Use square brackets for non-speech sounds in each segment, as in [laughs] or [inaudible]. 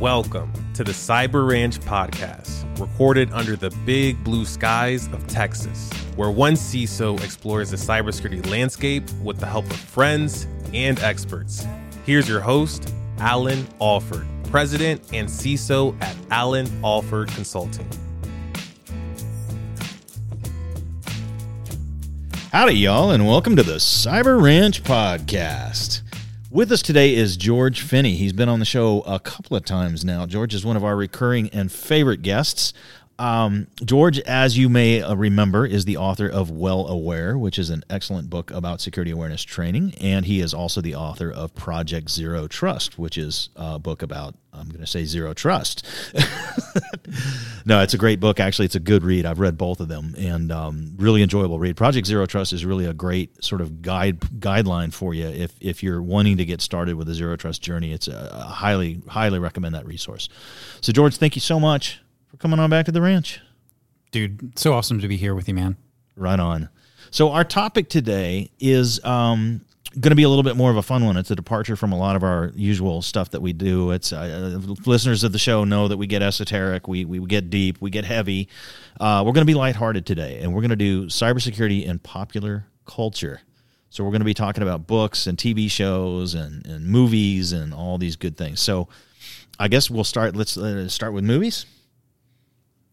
Welcome to the Cyber Ranch podcast, recorded under the big blue skies of Texas, where one CISO explores the cybersecurity landscape with the help of friends and experts. Here's your host, Allan Alford, President and CISO at Allan Alford Consulting. Howdy, y'all, and welcome to the Cyber Ranch podcast. With us today is George Finney. He's been on the show a couple of times now. George is one of our recurring and favorite guests. Um, George, as you may uh, remember, is the author of Well Aware, which is an excellent book about security awareness training. And he is also the author of Project Zero Trust, which is a book about, I'm going to say, zero trust. [laughs] no, it's a great book. Actually, it's a good read. I've read both of them and um, really enjoyable read. Project Zero Trust is really a great sort of guide guideline for you if, if you're wanting to get started with a zero trust journey. It's a, a highly, highly recommend that resource. So, George, thank you so much for coming on back to the ranch. Dude, so awesome to be here with you, man. Right on. So our topic today is um, going to be a little bit more of a fun one. It's a departure from a lot of our usual stuff that we do. It's uh, listeners of the show know that we get esoteric, we we get deep, we get heavy. Uh, we're going to be lighthearted today, and we're going to do cybersecurity and popular culture. So we're going to be talking about books and TV shows and, and movies and all these good things. So I guess we'll start. Let's uh, start with movies.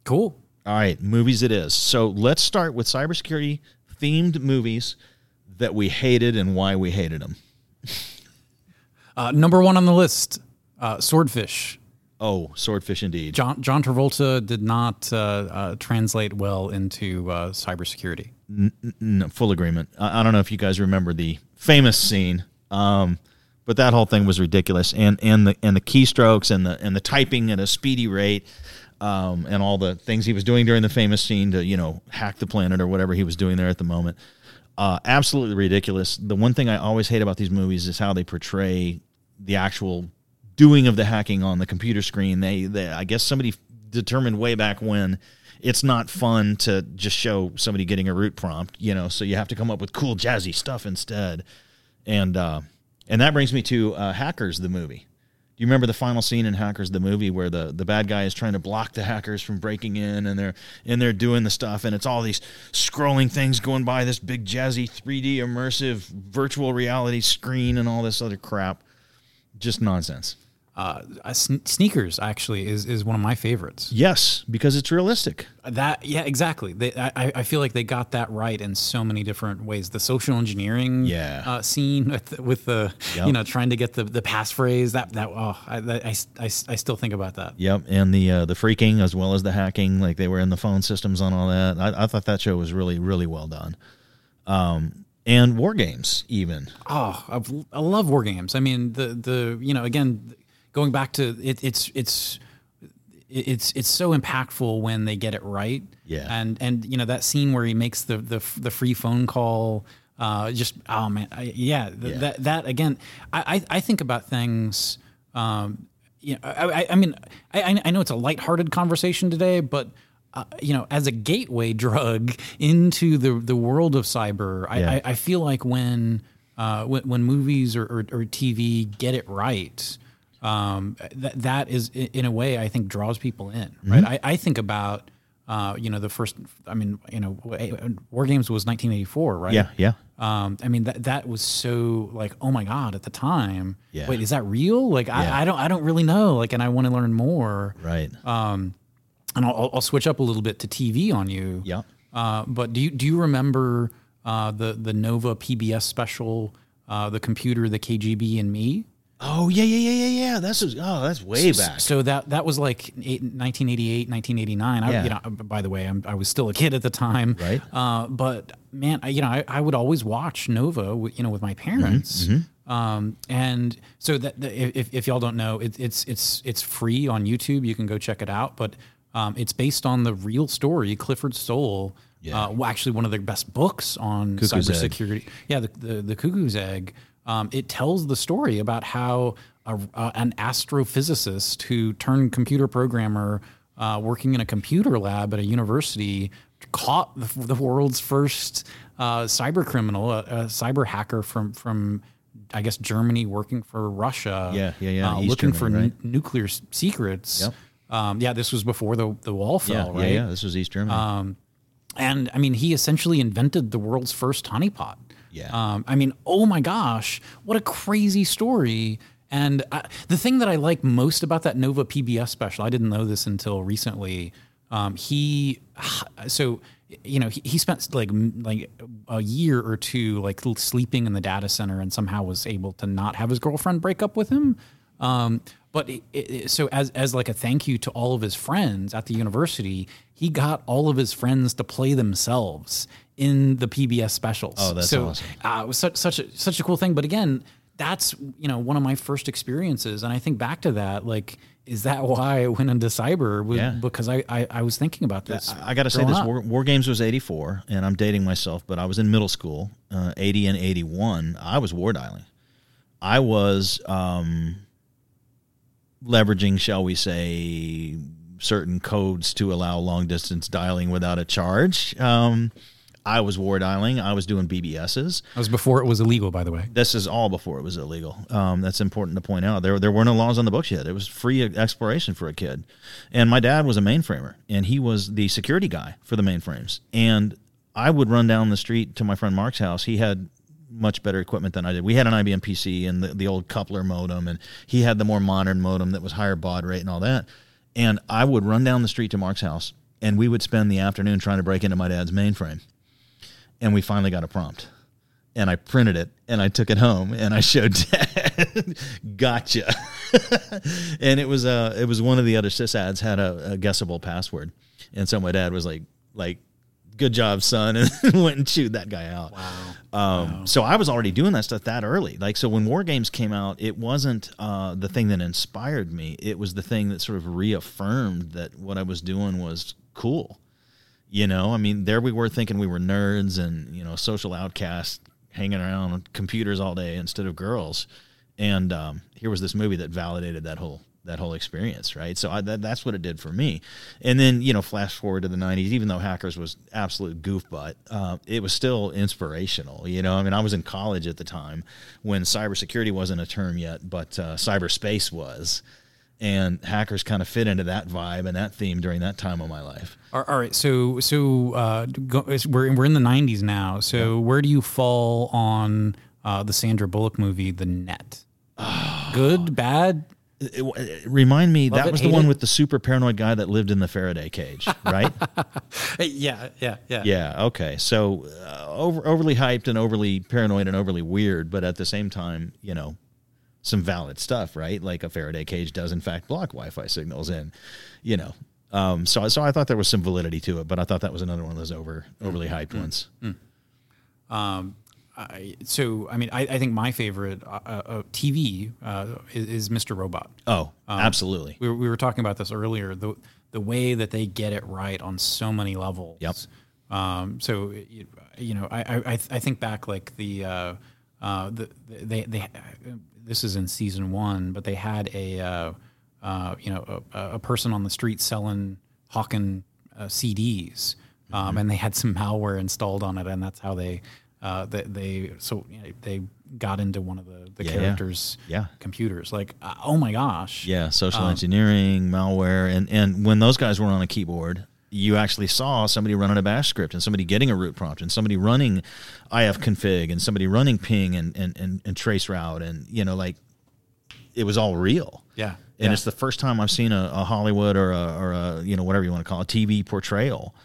Cool. All right, movies it is. So let's start with cybersecurity themed movies that we hated and why we hated them. Uh, number one on the list, uh, Swordfish. Oh, Swordfish indeed. John John Travolta did not uh, uh, translate well into uh, cybersecurity. N- n- full agreement. I-, I don't know if you guys remember the famous scene, um, but that whole thing was ridiculous, and and the and the keystrokes and the and the typing at a speedy rate. Um, and all the things he was doing during the famous scene to, you know, hack the planet or whatever he was doing there at the moment. Uh, absolutely ridiculous. The one thing I always hate about these movies is how they portray the actual doing of the hacking on the computer screen. They, they I guess somebody determined way back when it's not fun to just show somebody getting a root prompt, you know, so you have to come up with cool jazzy stuff instead. And uh, and that brings me to uh, Hackers the movie. You remember the final scene in Hackers the movie where the, the bad guy is trying to block the hackers from breaking in and they're and they're doing the stuff and it's all these scrolling things going by this big jazzy 3D immersive virtual reality screen and all this other crap. Just nonsense. Uh, sn- sneakers actually is, is one of my favorites. Yes, because it's realistic. That yeah, exactly. They, I I feel like they got that right in so many different ways. The social engineering Yeah. uh, scene with the, with the Yep. you know trying to get the, the passphrase that that oh I, I, I, I still think about that. Yep, and the uh, the freaking as well as the hacking, like they were in the phone systems on all that. I, I thought that show was really really well done. Um, and war games even. Oh, I've, I love war games. I mean, the the you know again, going back to it, it's it's it's it's so impactful when they get it right. Yeah. and and you know that scene where he makes the the the free phone call. Uh, just oh man, I, yeah, th- Yeah. That that again, I I, I think about things. Um, you know, I, I, I mean, I, I know it's a lighthearted conversation today, but uh, you know, as a gateway [laughs] drug into the the world of cyber, I, Yeah. I, I feel like when uh, when, when movies or, or, or TV get it right, um, that that is in a way I think draws people in. Right? I, I think about uh, you know the first. I mean, you know, War Games was 1984, right? Yeah, yeah. Um, I mean that that was so like oh my god at the time. Yeah. Wait, is that real? Like Yeah. I, I don't I don't really know. Like, and I want to learn more. Right. Um, and I'll, I'll- I'll switch up a little bit to TV on you. yeah. Uh, but do you do you remember uh, the the Nova PBS special, uh, the computer, the KGB, and me? Oh yeah, yeah, yeah, yeah, yeah. That's oh, that's way back. So that that was like eight, 1988, 1989. I, Yeah. you know, by the way, I'm, I was still a kid at the time. Right. Uh, but man, I, you know, I, I would always watch Nova, you know, with my parents. Mm-hmm, Um, and so that, that if, if y'all don't know, it, it's it's it's free on YouTube. You can go check it out. But um, it's based on the real story, Clifford Stoll. Yeah. Uh, well, actually, one of the best books on Cuckoo's Egg. cybersecurity. Yeah, the, the the Cuckoo's Egg. Um, it tells the story about how a, uh, an astrophysicist who turned computer programmer, uh, working in a computer lab at a university, caught the, the world's first uh, cyber criminal, a, a cyber hacker from from I guess Germany working for Russia. Yeah, yeah, yeah. Uh, looking Germany, for right. n- nuclear secrets. Yep. Um, yeah, this was before the the wall fell, yeah, right? yeah. This was East Germany. And I mean, he essentially invented the world's first honeypot. Yeah. Um, I mean, oh my gosh, what a crazy story. And I, the thing that I like most about that Nova PBS special, I didn't know this until recently. Um, he, so you know, he, he spent like like a year or two like sleeping in the data center, and somehow was able to not have his girlfriend break up with him. Um, but it, it, so as as like a thank you to all of his friends at the university, he got all of his friends to play themselves in the PBS specials. Oh, that's so, awesome. Uh, it was such such a, such a cool thing. But again, that's you know one of my first experiences, and I think back to that like. Is that why I went into cyber? Was- Yeah. Because I, I, I was thinking about this. I got to say this: up. War, War Games was '84, and I'm dating myself, but I was in middle school, uh, '80 and '81. I was war dialing. I was um, leveraging, shall we say, certain codes to allow long distance dialing without a charge. Um, I was war dialing. I was doing BBSs. That was before it was illegal, by the way. This is all before it was illegal. Um, that's important to point out. There, there were no laws on the books yet. It was free exploration for a kid. And my dad was a mainframer, and he was the security guy for the mainframes. And I would run down the street to my friend Mark's house. He had much better equipment than I did. We had an IBM PC and the, the old coupler modem, and he had the more modern modem that was higher baud rate and all that. And I would run down the street to Mark's house, and we would spend the afternoon trying to break into my dad's mainframe. And we finally got a prompt. And I printed it and I took it home and I showed [laughs] dad. Gotcha. [laughs] And it was uh it was one of the other sysads had a, a guessable password. And so my dad was like like good job son [laughs] and went and chewed that guy out. Wow. Um, so I was already doing that stuff that early. Like so when war games came out it wasn't uh, the thing that inspired me. It was the thing that sort of reaffirmed that what I was doing was cool. You know, I mean, there we were thinking we were nerds and you know social outcasts hanging around computers all day instead of girls, and um, here was this movie that validated that whole that whole experience, right? So I, that, that's what it did for me. And then you know, flash forward to the '90s, even though Hackers was absolute goofbutt, uh, it was still inspirational. You know, I mean, I was in college at the time when cybersecurity wasn't a term yet, but uh, cyberspace was. And hackers kind of fit into that vibe and that theme during that time of my life. All right, so so uh, go, we're we're in the '90s now. So where do you fall on uh, the Sandra Bullock movie, The Net? Good, bad? It- it- remind me, that it, was the one it? with the super paranoid guy that lived in the Faraday cage, right? [laughs] Yeah, yeah, yeah. yeah. Okay. So uh, over, overly hyped and overly paranoid and overly weird, but at the same time, you know, some valid stuff, right? Like a Faraday cage does in fact block Wi-Fi signals, and you know, um, so so I thought there was some validity to it, but I thought that was another one of those over overly hyped ones. I, so I mean, I, I think my favorite uh, uh, TV uh, is, is Mr. Robot. Oh, absolutely. We were, we were talking about this earlier. The the way that they get it right on so many levels. Yep. Um, so you, you know, I, I I think back like the uh, uh, the they they this is in season one, but they had a uh, uh, you know a, a person on the street selling hawking uh, CDs, Mm-hmm. um, and they had some malware installed on it, and that's how they. Uh, they, they so you know, they got into one of the, the Yeah, characters' Yeah. computers. Like, uh, oh my gosh! Yeah, social engineering, malware, and and when those guys were on a keyboard, you actually saw somebody running a bash script and somebody getting a root prompt and somebody running ifconfig and somebody running ping and and, and, and trace route and you know like it was all real. Yeah, And yeah. it's the first time I've seen a, a Hollywood or a, or a you know whatever you want to call it, a TV portrayal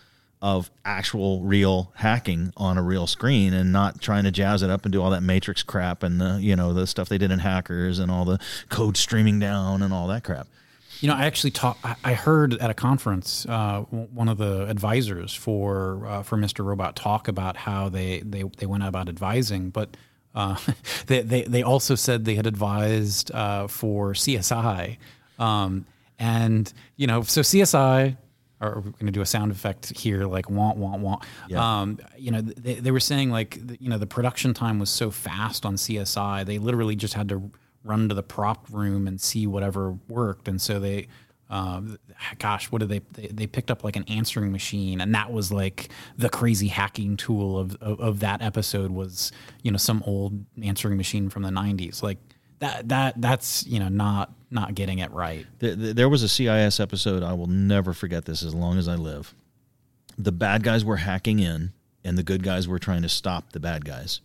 of actual real hacking on a real screen and not trying to jazz it up and do all that matrix crap and the you know the stuff they did in hackers and all the code streaming down and all that crap. You know, I actually talked. I- heard at a conference uh, one of the advisors for uh, for Mr. Robot talk about how they they, they went about advising, but uh, [laughs] they, they they also said they had advised uh, for CSI, um, and you know, so CSI. Or we're going to do a sound effect here, like want, want, want. Yeah. Um, you know, they, they were saying like, you know, the production time was so fast on CSI, they literally just had to run to the prop room and see whatever worked. And so they, uh, gosh, what did they, they? They picked up like an answering machine, and that was like the crazy hacking tool of, of of that episode was you know some old answering machine from the '90s. Like that that that's you know not not getting it right. Th- th- There was a CSI episode. I will never forget this as long as I live. The bad guys were hacking in, and the good guys were trying to stop the bad guys.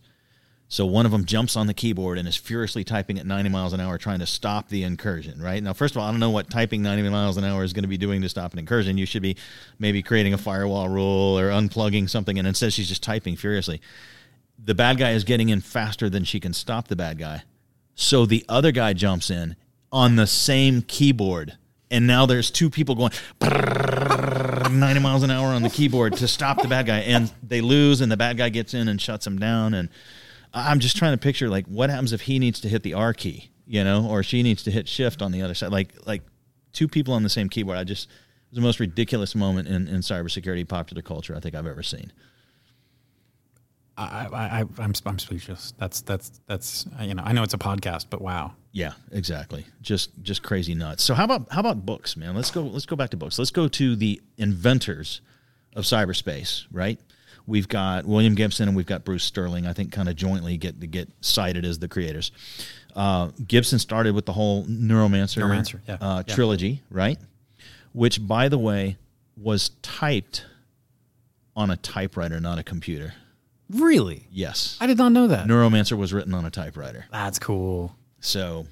So one of them jumps on the keyboard and is furiously typing at 90 miles an hour, trying to stop the incursion. Right now, first of all, I don't know what typing 90 miles an hour is going to be doing to stop an incursion. You should be maybe creating a firewall rule or unplugging something, and instead she's just typing furiously. The bad guy is getting in faster than she can stop the bad guy. So the other guy jumps in on the same keyboard. And now there's two people going 90 miles an hour on the keyboard to stop the bad guy. And they lose, and the bad guy gets in and shuts him down. And I'm just trying to picture like what happens if he needs to hit the R key, you know, or she needs to hit shift on the other side. Like like two people on the same keyboard. I just it was the most ridiculous moment in, in cybersecurity popular culture I think I've ever seen. I, I, I I'm I'm speechless. That's that's that's you know I know it's a podcast, but wow. Yeah, exactly. Just just crazy nuts. So how about how about books, man? Let's go let's go back to books. Let's go to the inventors of cyberspace, right? We've got William Gibson and we've got Bruce Sterling. I think kind of jointly get to get cited as the creators. Uh, Gibson started with the whole Neuromancer, Neuromancer, yeah. uh, Yeah. trilogy, right? Which, by the way, was typed on a typewriter, not a computer. Really, Yes, I did not know that. Neuromancer was written on a typewriter. That's cool. So,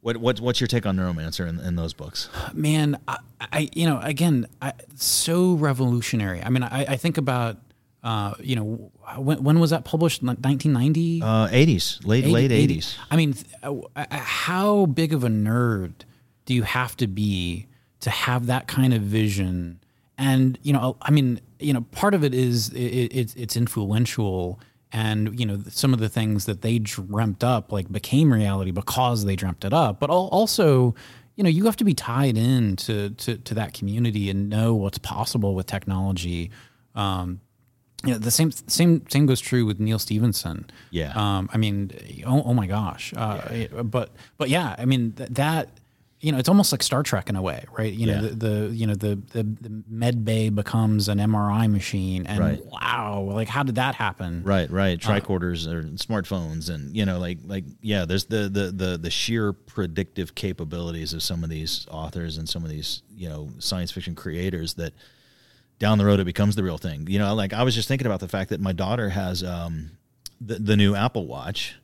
what, what what's your take on Neuromancer in, in those books? man I, I you know again I, so revolutionary i mean i, I think about uh, you know when, when was that published 1990 Uh, 80s, late late 80. 80s. i mean uh, uh, how big of a nerd do you have to be to have that kind of vision and you know i mean you know part of it is it, it, it's influential and you know some of the things that they dreamt up like became reality because they dreamt it up but also you know you have to be tied in to, to, to that community and know what's possible with technology um, you know, the same same same goes true with Neal Stephenson. Yeah. Um, I mean, oh, oh my gosh. Uh, But but yeah, I mean th- that you know it's almost like Star Trek in a way, right? You know the, the you know the, the the med bay becomes an MRI machine, and Right. wow, like how did that happen? Right, right. Uh, Tricorders or smartphones, and you know, like, like, yeah. There's the, the the the sheer predictive capabilities of some of these authors and some of these, you know, science fiction creators that down the road it becomes the real thing. You know, like I was just thinking about the fact that my daughter has um, the the new Apple Watch,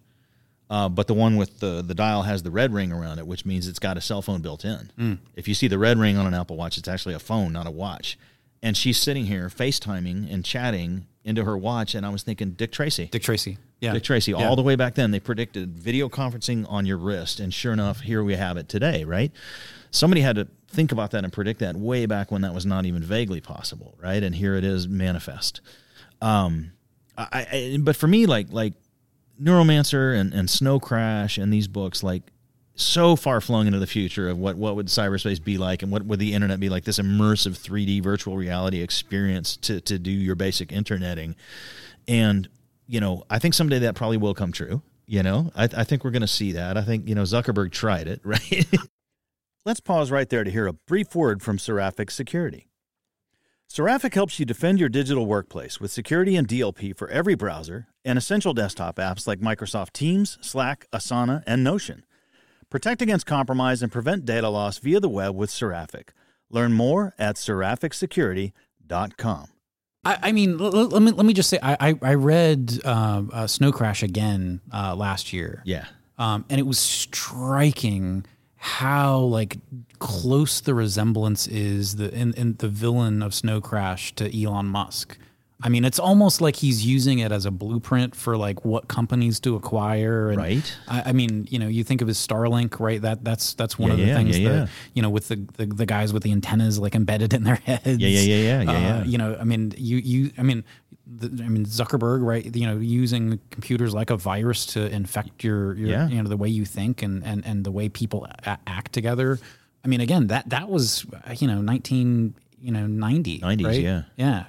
uh, but the one with the the dial has the red ring around it, which means it's got a cell phone built in. If you see the red ring on an Apple Watch, it's actually a phone, not a watch. And she's sitting here FaceTiming and chatting into her watch, and I was thinking, Dick Tracy. Dick Tracy. Yeah. Dick Tracy, Yeah. all the way back then, they predicted video conferencing on your wrist, and sure enough, here we have it today, right? Somebody had to think about that and predict that way back when that was not even vaguely possible, right? And here it is, manifest. Um, I, I but for me, like like Neuromancer and, and Snow Crash and these books, like so far flung into the future of what what would cyberspace be like and what would the internet be like this immersive 3D virtual reality experience to to do your basic interneting. And you know I think someday that probably will come true you know? I, I think we're going to see that. I think you know Zuckerberg tried it [laughs] right? Let's pause right there to hear a brief word from Seraphic Security. Seraphic helps you defend your digital workplace with security and DLP for every browser and essential desktop apps like Microsoft Teams, Slack, Asana, and Notion. Protect against compromise and prevent data loss via the web with Seraphic. Learn more at seraphicsecurity.com. I, I mean, l- l- let me let me just say, I I, I read um, uh, Snow Crash again uh, last year. Yeah. um, and it was striking how like close the resemblance is the in, in the villain of Snow Crash to Elon Musk. I mean, it's almost like he's using it as a blueprint for like what companies to acquire. And Right. I, I mean, you know, you think of his Starlink, right? That that's that's one Yeah, of the yeah, things yeah, that you know with the, the the guys with the antennas like embedded in their [laughs] heads. Yeah, yeah, yeah, yeah, yeah, Uh, yeah. You know, I mean, you you I mean. The, I mean Zuckerberg, right? You know, using computers like a virus to infect your, your Yeah. you know, the way you think and and and the way people a- act together. I mean, again, that that was uh, you know nineteen you know ninety 90s, right? yeah. yeah.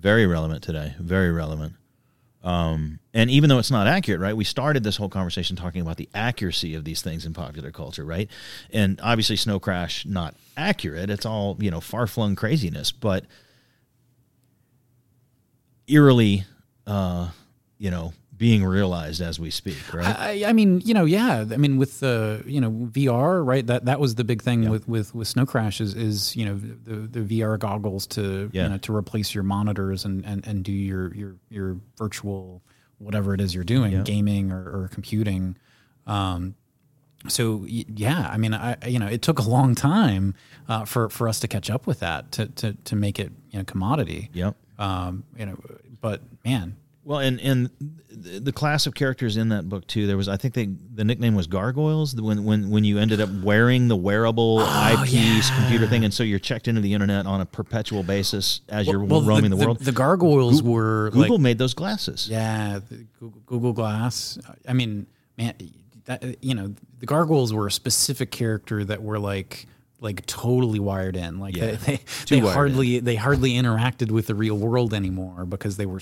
Very relevant today. Very relevant. Um, and even though it's not accurate, right? We started this whole conversation talking about the accuracy of these things in popular culture, right? And obviously, Snow Crash not accurate. It's all you know, far flung craziness, but eerily, uh, you know, being realized as we speak, right? I, I mean, you know, yeah. I mean, with the you know VR, right? That that was the big thing with with with Snow Crash is is you know the the VR goggles to Yeah. you know to replace your monitors and and and do your your your virtual whatever it is you're doing, gaming or, or computing. Um, so yeah, I mean, I you know, it took a long time uh, for for us to catch up with that to to to make it you know commodity. Yep. Um, you know, but man, Well, and and the the class of characters in that book too. There was, I think, they the nickname was gargoyles. the- When when when you ended up wearing the wearable oh, eyepiece computer thing, and so you're checked into the internet on a perpetual basis as you're roaming the, world. The, gargoyles were Google like, made those glasses. Yeah, the Google, Google Glass. I mean, man, that you know, the gargoyles were a specific character that were like like totally wired in. Like Yeah, they they, they hardly they hardly interacted with the real world anymore because they were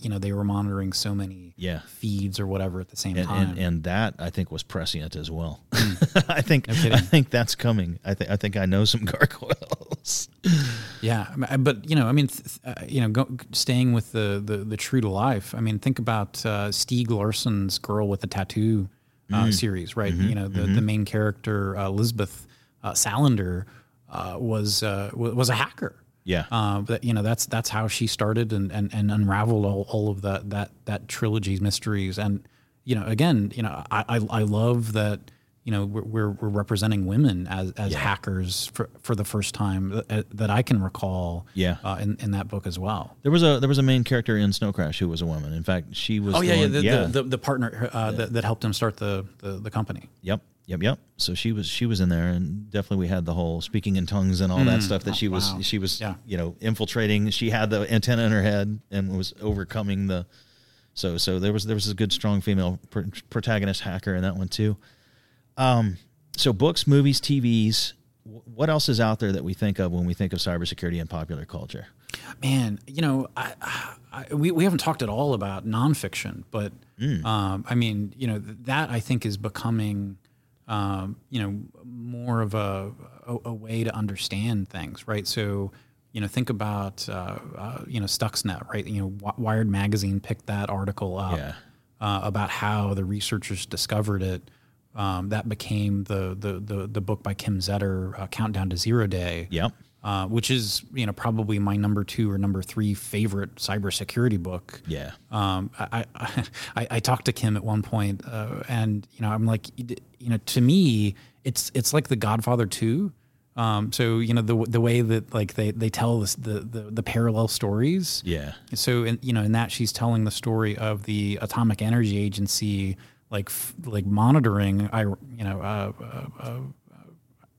you know they were monitoring so many Yeah. feeds or whatever at the same And, time. and and that I think was prescient as well. Hmm. [laughs] I think kidding. I think that's coming. I think I think I know some [laughs] gargoyles. Yeah, but you know, I mean, th- uh, you know, go, staying with the, the the true to life. I mean, think about uh, Stieg Larsson's "Girl with a Tattoo" uh, Mm. series, right? Mm-hmm. You know, the, the main character uh, Elizabeth uh, Salander uh, was uh, wa- was a hacker. Yeah. Uh, but you know, that's that's how she started and, and, and unraveled all, all of that that that trilogy's mysteries. And you know, again, you know, I I, I love that. You know, we're, we're, representing women as, as hackers for, for the first time that, that I can recall Yeah. uh, in, in that book as well. There was a there was a main character in Snow Crash who was a woman. In fact, she was. Oh the yeah, yeah, the, yeah. The, the, the partner uh, that, that helped him start the, the, the company. Yep, yep, yep. So she was she was in there, and definitely we had the whole speaking in tongues and all that stuff that she was wow. she was Yeah. you know infiltrating. She had the antenna in her head and was overcoming the. So so there was there was a good strong female pr- protagonist hacker in that one too. Um, so books, movies, TVs. wh- What else is out there that we think of when we think of cybersecurity and popular culture? Man, you know, I, I, we, we haven't talked at all about nonfiction, but um, I mean, you know, that I think is becoming, um, you know, more of a, a, a way to understand things, right? So, you know, think about, uh, uh, you know, Stuxnet, right? You know, Wi- Wired Magazine picked that article up Yeah. uh, about how the researchers discovered it. Um, that became the, the, the, the book by Kim Zetter, uh, Countdown to Zero Day Yep. Uh, which is you know probably my number two or number three favorite cybersecurity book. Yeah. Um, I, I, [laughs] I I talked to Kim at one point, uh, and you know I'm like, you know, to me, it's it's like The Godfather two. Um, so you know the the way that like they they tell this, the, the the parallel stories. Yeah. So in you know in that she's telling the story of the Atomic Energy Agency like f- like monitoring I you know uh, uh, uh,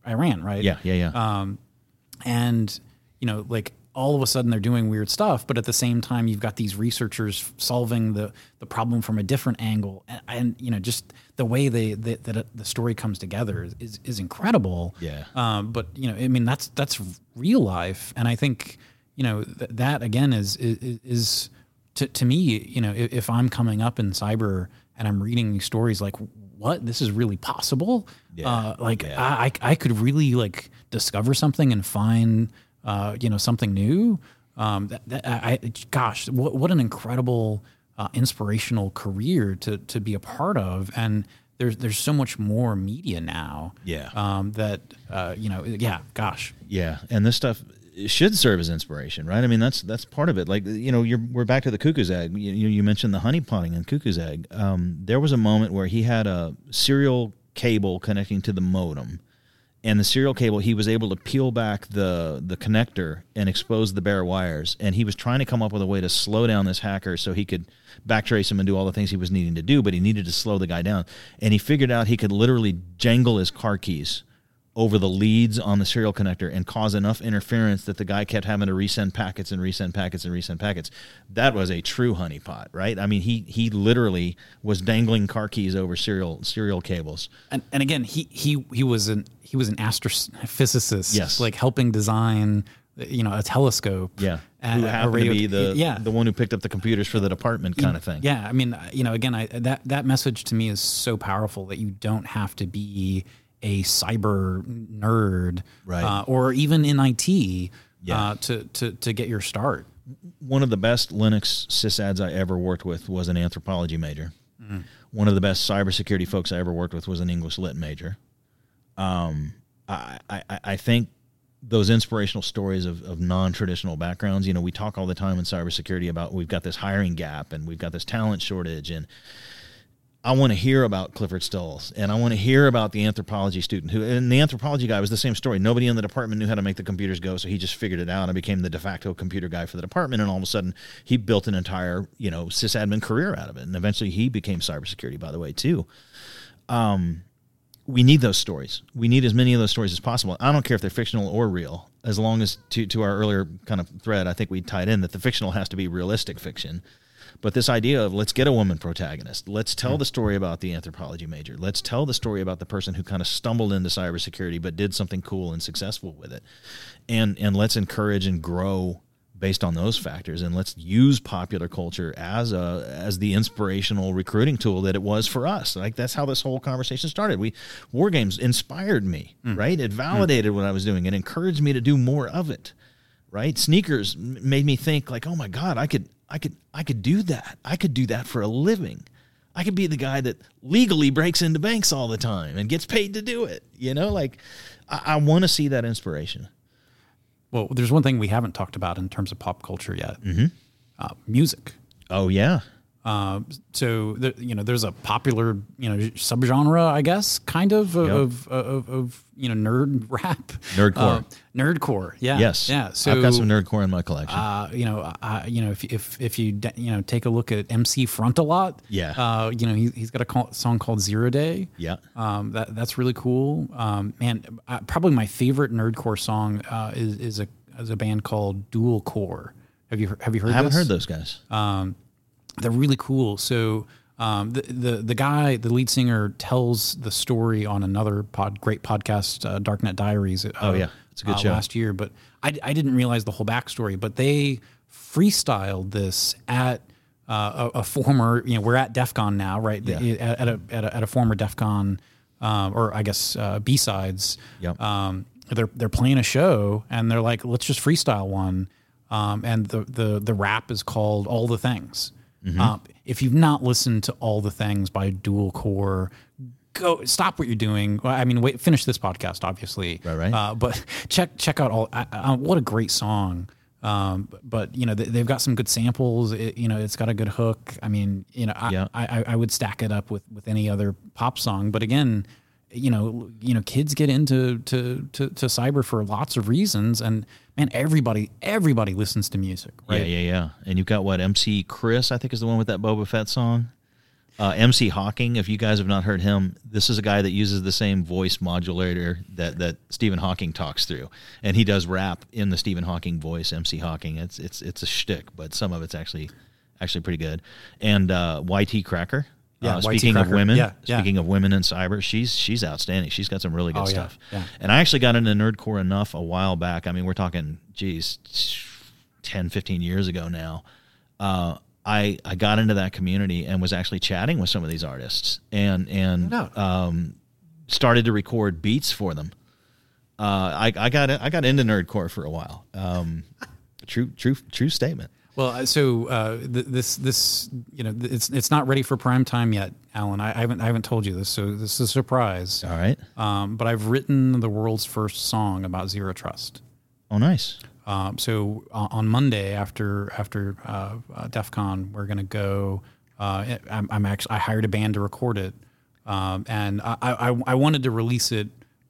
Iran right Yeah. Yeah. Yeah. And you know like all of a sudden they're doing weird stuff but at the same time you've got these researchers solving the the problem from a different angle. And, and you know just the way they, they that it- the story comes together is is, incredible. Yeah. um, but you know i mean that's that's real life. And i think you know th- that again is is, is to, to me you know if, if i'm coming up in cyber and i'm reading these stories like what? This is really possible? Uh, like I, I I could really like discover something and find uh, you know something new um, that, that I, gosh what, what an incredible uh, inspirational career to to be a part of and there's there's so much more media now Yeah. um, that uh, you know yeah gosh Yeah, and this stuff should serve as inspiration, right? I mean, that's that's part of it. Like you know, you're we're back to the cuckoo's egg. You, you you mentioned the honey potting and cuckoo's egg. Um, there was a moment where he had a serial cable connecting to the modem, and the serial cable he was able to peel back the the connector and expose the bare wires. And he was trying to come up with a way to slow down this hacker so he could backtrace him and do all the things he was needing to do. But he needed to slow the guy down, and he figured out he could literally jangle his car keys over the leads on the serial connector and cause enough interference that the guy kept having to resend packets and resend packets and resend packets. That was a true honeypot, right? I mean, he he literally was dangling car keys over serial serial cables. and and again he he he was an he was an astrophysicist Yes. like helping design you know a telescope. Yeah, who happened radio- to be the yeah the one who picked up the computers for the department kind of thing. yeah, I mean, you know, again, I, that that message to me is so powerful that you don't have to be a cyber nerd, Right. uh, or even in IT, Yeah. uh, to to to get your start. one of the best Linux sysads I ever worked with was an anthropology major. One of the best cybersecurity folks I ever worked with was an English lit major. Um, I, I, I think those inspirational stories of, of non-traditional backgrounds, you know, we talk all the time in cybersecurity about we've got this hiring gap and we've got this talent shortage and I want to hear about Clifford Stolls and I want to hear about the anthropology student who, and the anthropology guy was the same story. Nobody in the department knew how to make the computers go, so he just figured it out and became the de facto computer guy for the department. And all of a sudden, he built an entire, you know, sysadmin career out of it. And eventually, he became cybersecurity, by the way, too. Um, we need those stories. We need as many of those stories as possible. I don't care if they're fictional or real, as long as to to our earlier kind of thread, I think we tied in that the fictional has to be realistic fiction. But this idea of let's get a woman protagonist, let's tell hmm. the story about the anthropology major, let's tell the story about the person who kind of stumbled into cybersecurity but did something cool and successful with it, and and let's encourage and grow based on those factors, and let's use popular culture as a as the inspirational recruiting tool that it was for us. Like that's how this whole conversation started. We war games inspired me, hmm. right? It hmm. validated what I was doing. It encouraged me to do more of it right? Sneakers made me think like, oh my god, I could, I could, I could do that. I could do that for a living. I could be the guy that legally breaks into banks all the time and gets paid to do it. You know, like I, I want to see that inspiration. Well, there's one thing we haven't talked about in terms of pop culture yet: mm-hmm. uh, music. Oh yeah, Uh, so the, you know, there's a popular you know subgenre, I guess, kind of of, of, of, of you know nerd [laughs] rap, Nerdcore. uh, nerdcore. Yeah, yes, yeah. So I've got some nerdcore in my collection. uh, you know, uh, you know, if if if you you know take a look at MC Frontalot, Yeah. uh, you know, he, he's got a call, song called Zero Day. yeah, Um, that that's really cool. Um, man, probably my favorite nerdcore song uh, is is a is a band called Dual Core. Have you have you heard? I haven't this? heard those guys. Um, they're really cool. So um, the, the the guy, the lead singer, tells the story on another pod, great podcast, uh, Darknet Diaries. Uh, Oh, yeah. It's a good uh, show. Last year, but I, I didn't realize the whole backstory. But they freestyled this at uh, a, a former, you know, we're at DEF CON now, right? Yeah. At, at a, at a at a former DEF CON, um, or I guess uh, BSides. Yep. Um, they're they're playing a show and they're like, let's just freestyle one. Um, and the, the the rap is called All the Things. Mm-hmm. Um, if you've not listened to All the Things by Dual Core, go stop what you're doing. I mean, wait, finish this podcast, obviously. Right, right. Uh, but [laughs] check check out all. What a great song. Um, but you know they, they've got some good samples. It, you know it's got a good hook. I mean, you know, I, Yeah. I, I, I would stack it up with with any other pop song. But again, you know, you know, kids get into to, to, to cyber for lots of reasons, and man, everybody everybody listens to music, right? Yeah, yeah, yeah. And you've got what MC Chris, I think, is the one with that Boba Fett song. Uh, MC Hawking, if you guys have not heard him, this is a guy that uses the same voice modulator that that Stephen Hawking talks through, and he does rap in the Stephen Hawking voice. MC Hawking, it's it's it's a shtick, but some of it's actually actually pretty good. And uh, YT Cracker. Yeah, uh, speaking Cracker. of women, Yeah, yeah. speaking of women in cyber, she's she's outstanding. She's got some really good Oh, stuff. yeah. And I actually got into nerdcore enough a while back. I mean, we're talking, geez, 10, 15 years ago now. Uh, I I got into that community and was actually chatting with some of these artists and and No um, started to record beats for them. Uh, I I got I got into nerdcore for a while. Um, [laughs] true true true statement. Well, uh, so uh, th- this this you know th- it's it's not ready for prime time yet, Allan. I, I haven't I haven't told you this, so this is a surprise. All right. Um, but I've written the world's first song about zero trust. Oh, nice. Um, so on on Monday after after uh, uh, DEF CON, we're gonna go. Uh, I'm, I'm actually I hired a band to record it, um, and I, I I wanted to release it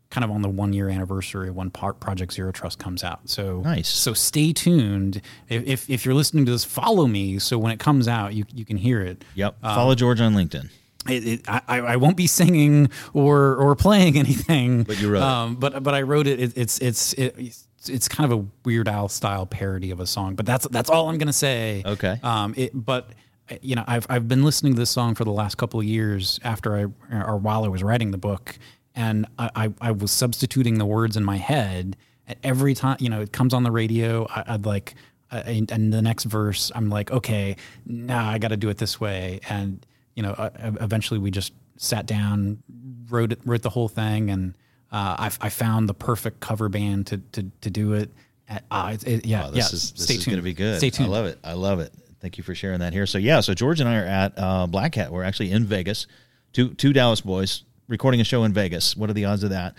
kind of on the one year anniversary when Project Zero Trust comes out. So Nice. So stay tuned. If, if you're listening to this, follow me. So when it comes out, you you can hear it. Yep. Follow George on LinkedIn. It, it, I, I won't be singing or or playing [laughs] anything. But you wrote um, But but I wrote it. it it's it's it, it's kind of a Weird Al style parody of a song. But that's that's all I'm gonna say. Okay. Um. It. But you know, I've I've been listening to this song for the last couple of years after I or while I was writing the book, and I I, I was substituting the words in my head. And every time, you know, it comes on the radio, I, I'd like, uh, and, and the next verse, I'm like, okay, now I got to do it this way. And you know, uh, eventually we just sat down, wrote it, wrote the whole thing, and uh, I, I found the perfect cover band to to, to do it. At, uh, it, it, yeah, Oh, this yeah. is this Stay is tuned. going to be good. Stay tuned. I love it. I love it. Thank you for sharing that here. So yeah, so George and I are at uh, Black Hat. We're actually in Vegas. Two two Dallas boys recording a show in Vegas. What are the odds of that?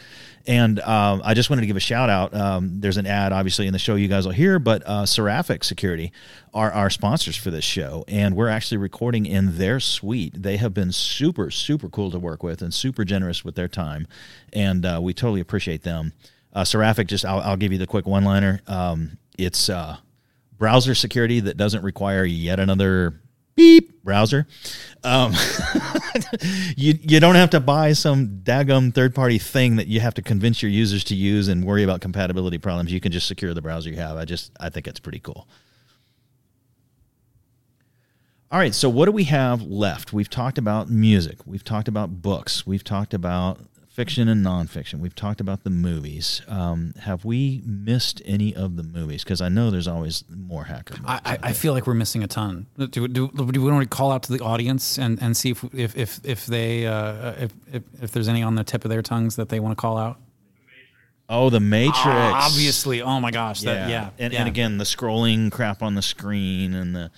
And um, I just wanted to give a shout out. Um, there's an ad obviously in the show you guys will hear, but uh, Seraphic Security are our sponsors for this show, and we're actually recording in their suite. They have been super super cool to work with and super generous with their time, and uh, we totally appreciate them. Uh, Seraphic, just I'll, I'll give you the quick one liner. Um, it's uh, browser security that doesn't require yet another beep browser. Um, [laughs] you you don't have to buy some daggum third party thing that you have to convince your users to use and worry about compatibility problems. You can just secure the browser you have. I just I think it's pretty cool. All right, so what do we have left? We've talked about music. We've talked about books. We've talked about fiction and nonfiction. We've talked about the movies. Um, have we missed any of the movies? Because I know there's always more hacker. Movies I, I, I feel like we're missing a ton. Do, do, do we want to call out to the audience and, and see if if if, if they uh, if, if if there's any on the tip of their tongues that they want to call out? oh, the Matrix. Obviously, oh my gosh, that, yeah, And, yeah. and again, the scrolling crap on the screen and the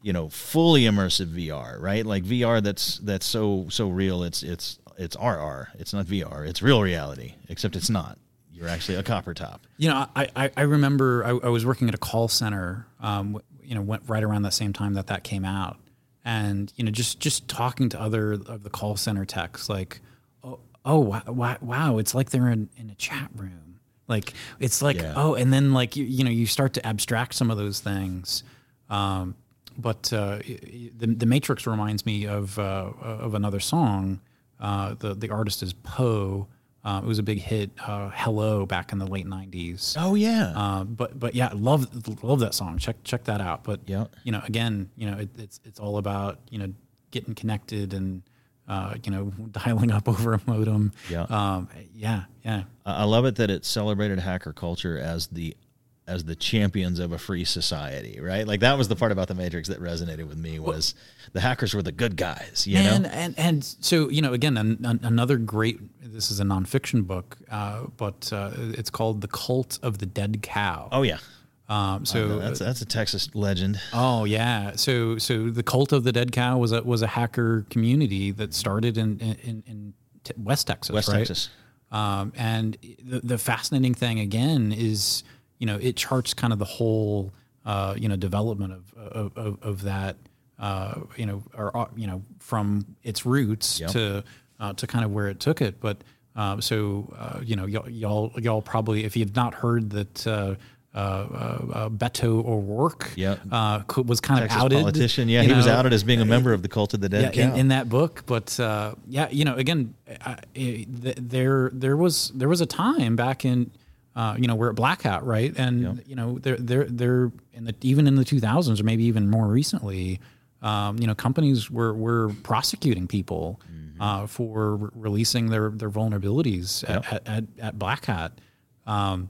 you know fully immersive VR, right? Like VR that's that's so so real. It's it's it's RR. It's not VR. It's real reality, except it's not. You're actually a copper top. You know, I, I, I remember I, I was working at a call center, um, you know, went right around that same time that that came out. And, you know, just, just talking to other of the call center techs, like, oh, oh wow, wow, it's like they're in, in a chat room. Like, it's like, Yeah. oh, and then like, you, you know, you start to abstract some of those things. Um, but uh, the, the Matrix reminds me of, uh, of another song. Uh, the, the artist is Poe. Uh, it was a big hit, uh, "Hello" back in the late '90s. Oh yeah. Uh, but but yeah, love love that song. Check check that out. But Yeah. you know, again, you know, it, it's it's all about you know getting connected and uh, you know [laughs] dialing up over a modem. Yeah. um, yeah, yeah. I love it that it celebrated hacker culture as the as the champions of a free society, right? Like that was the part about the Matrix that resonated with me was the hackers were the good guys, you and, know? and and so you know, again, an, an, another great. This is a nonfiction book, uh, but uh, it's called "The Cult of the Dead Cow." Oh yeah. um, so That's that's a Texas legend. Oh yeah. So so the cult of the dead cow was a was a hacker community that started in in, in West Texas, West right? Texas. Um, and the the fascinating thing again is you know it charts kind of the whole uh, you know development of of, of, of that uh, you know or uh, you know from its roots Yep. to uh, to kind of where it took it. But uh, so uh, you know y'all, y'all y'all probably if you've not heard that. Uh, uh, uh, uh, Beto O'Rourke Yep. uh, was kind Texas of outed. politician. Yeah, he was outed as being a member of the cult of the dead yeah, in, in that book. But uh, yeah, you know, again, I, I, there there was there was a time back in uh, you know we're at Black Hat, right? And you know, they're they're they're in the even in the two thousands or maybe even more recently, um, you know, companies were were prosecuting people Mm-hmm. uh, for re- releasing their their vulnerabilities at, at, at, at Black Hat. Um,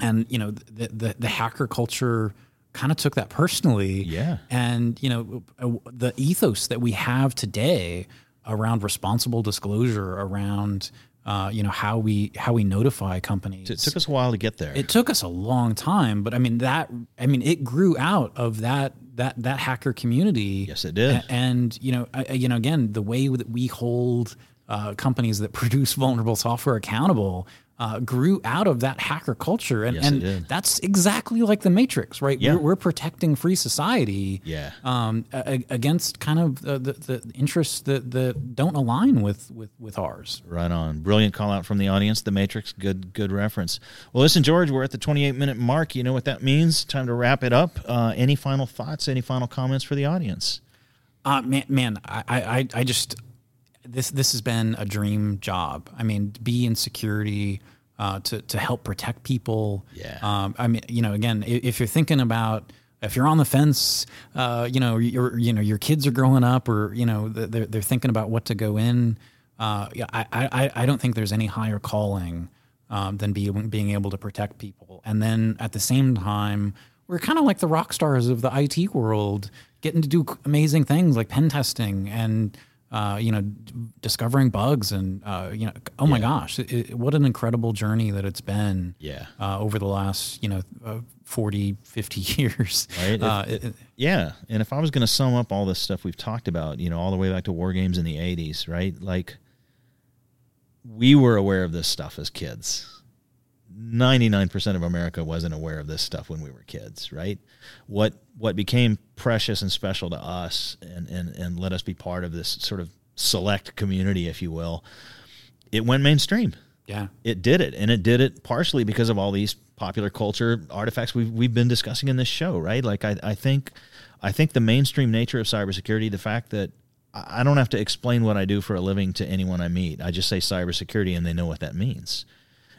and you know the the, the hacker culture kind of took that personally Yeah. and you know uh, the ethos that we have today around responsible disclosure around uh, you know how we how we notify companies it took us a while to get there. it took us a long time but i mean that i mean it grew out of that that that hacker community Yes, it did. A- and you know I, I- you know again the way that we hold uh, companies that [laughs] produce vulnerable software accountable uh, grew out of that hacker culture and, Yes, and that's exactly like the matrix right Yeah. we're, we're protecting free society Yeah. um, a- against kind of the, the, the interests that, that don't align with, with, with ours Right on. Brilliant call out from the audience. The Matrix. Good, good reference. Well, listen, George, we're at the 28 minute mark. You know what that means. Time to wrap it up. Uh, any final thoughts? Any final comments for the audience? Uh, man, man, I, I, I just this this has been a dream job. I mean, be in security uh, to to help protect people. Yeah. Um, I mean, you know, again, i- if you're thinking about if you're on the fence, uh, you know, your you know your kids are growing up, or you know, they're they're thinking about what to go in. Uh, yeah, I, I I don't think there's any higher calling um, than be, being able to protect people. And then at the same time, we're kind of like the rock stars of the IT world, getting to do amazing things like pen testing and uh, you know d- discovering bugs and uh, you know oh my gosh, it, it- what an incredible journey that it's been. Yeah. Uh, over the last you know uh, 40, 50 [laughs] years. Right. Uh, If- it- it- Yeah, and if I was going to sum up all this stuff we've talked about, you know, all the way back to war games in the '80s, right? Like, we were aware of this stuff as kids. Ninety-nine percent of America wasn't aware of this stuff when we were kids, right? What what became precious and special to us, and and and let us be part of this sort of select community, if you will, it went mainstream yeah. it did it and it did it partially because of all these popular culture artifacts we've, we've been discussing in this show right like I, I think i think the mainstream nature of cybersecurity the fact that I don't have to explain what i do for a living to anyone i meet i just say cybersecurity and they know what that means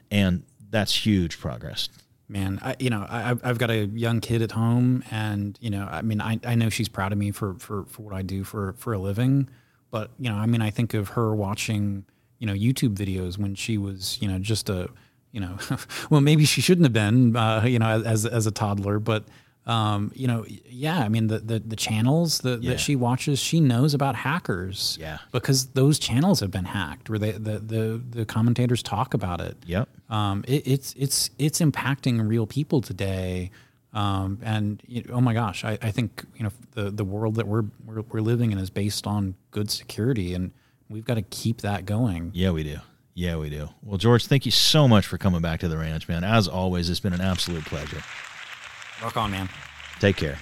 and that's huge progress. Man I, you know I, I've- got a young kid at home and you know i mean I, I know she's proud of me for, for, for what i do for, for a living. But you know i mean i think of her watching you know youtube videos when she was you know just a you know [laughs] well maybe she shouldn't have been uh, you know as, as a toddler but um, you know yeah i mean the the, the channels that, Yeah. that she watches she knows about hackers Yeah. because those channels have been hacked where they the, the, the commentators talk about it yep um, it, it's it's it's impacting real people today. Um, and you know, oh my gosh, I, I think you know the the world that we're, we're we're living in is based on good security, and we've got to keep that going. yeah we do yeah we do well George thank you so much for coming back to the ranch man as always it's been an absolute pleasure Rock on, man. take care